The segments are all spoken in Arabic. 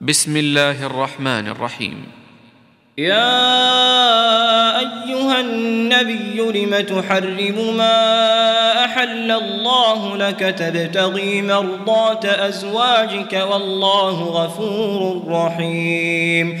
بسم الله الرحمن الرحيم. يا أيها النبي لم تحرم ما أحل الله لك تبتغي مرضات أزواجك والله غفور رحيم.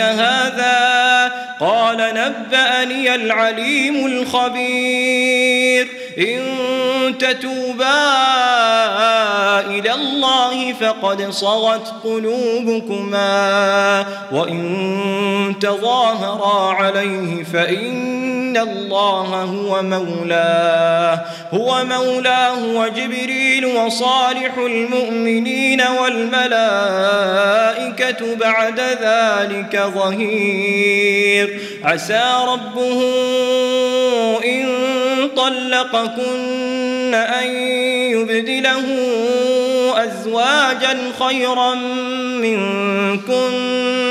هذا؟ قال نبأني العليم الخبير. إن تتوبا إلى الله فقد صغت قلوبكما. وإن تظاهرا عليه فإن الله هو مولاه. هو مولاه وجبريل وصالح المؤمنين والملائكة بعد ذلك ظهير. عسى ربه إن طلقكن أن يبدله أزواجا خيرا منكن.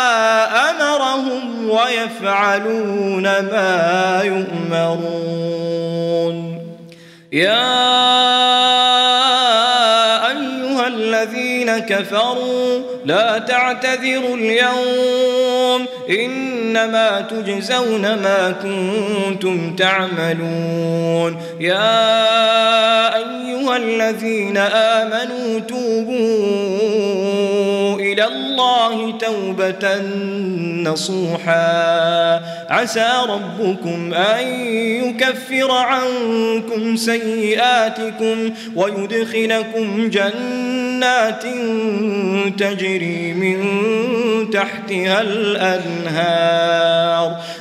ويفعلون ما يؤمرون. يا أيها الذين كفروا لا تعتذروا اليوم إنما تجزون ما كنتم تعملون. يا أيها الذين آمنوا توبوا الله توبة نصوحا. عسى ربكم أن يكفر عنكم سيئاتكم ويدخلكم جنات تجري من تحتها الأنهار.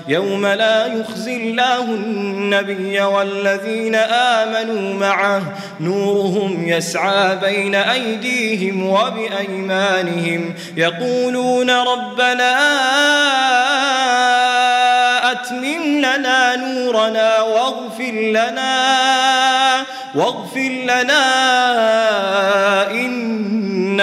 يوم لا يخزي الله النبي والذين آمنوا معه. نورهم يسعى بين أيديهم وبأيمانهم. يقولون ربنا أتمم لنا نورنا واغفر لنا واغفر لنا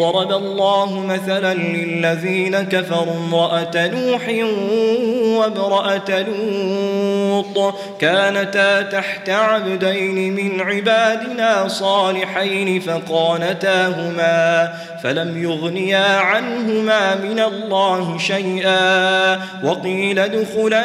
ضرب الله مثلا للذين كفروا امرأة نوح وامرأة لوط كانتا تحت عبدين من عبادنا صالحين فقانتاهما فلم يغنيا عنهما من الله شيئا وقيل ادخلا